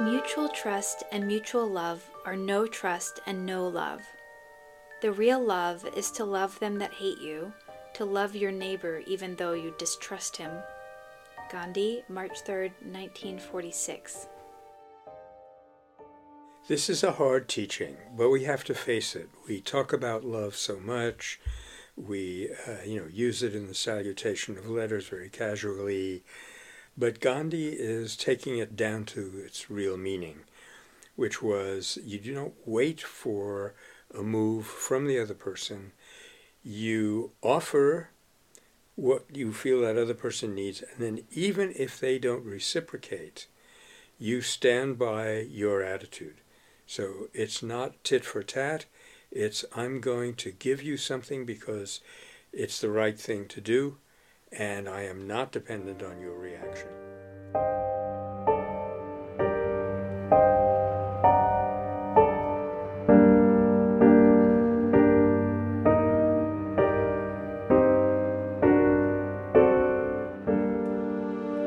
Mutual trust and mutual love are no trust and no love. The real love is to love them that hate you, to love your neighbor even though you distrust him. Gandhi, March 3, 1946. This is a hard teaching, but we have to face it. We talk about love so much. We, uh, you know, use it in the salutation of letters very casually. But Gandhi is taking it down to its real meaning, which was you do not wait for a move from the other person. You offer what you feel that other person needs, and then even if they don't reciprocate, you stand by your attitude. So it's not tit for tat. It's I'm going to give you something because it's the right thing to do, and I am not dependent on your reaction.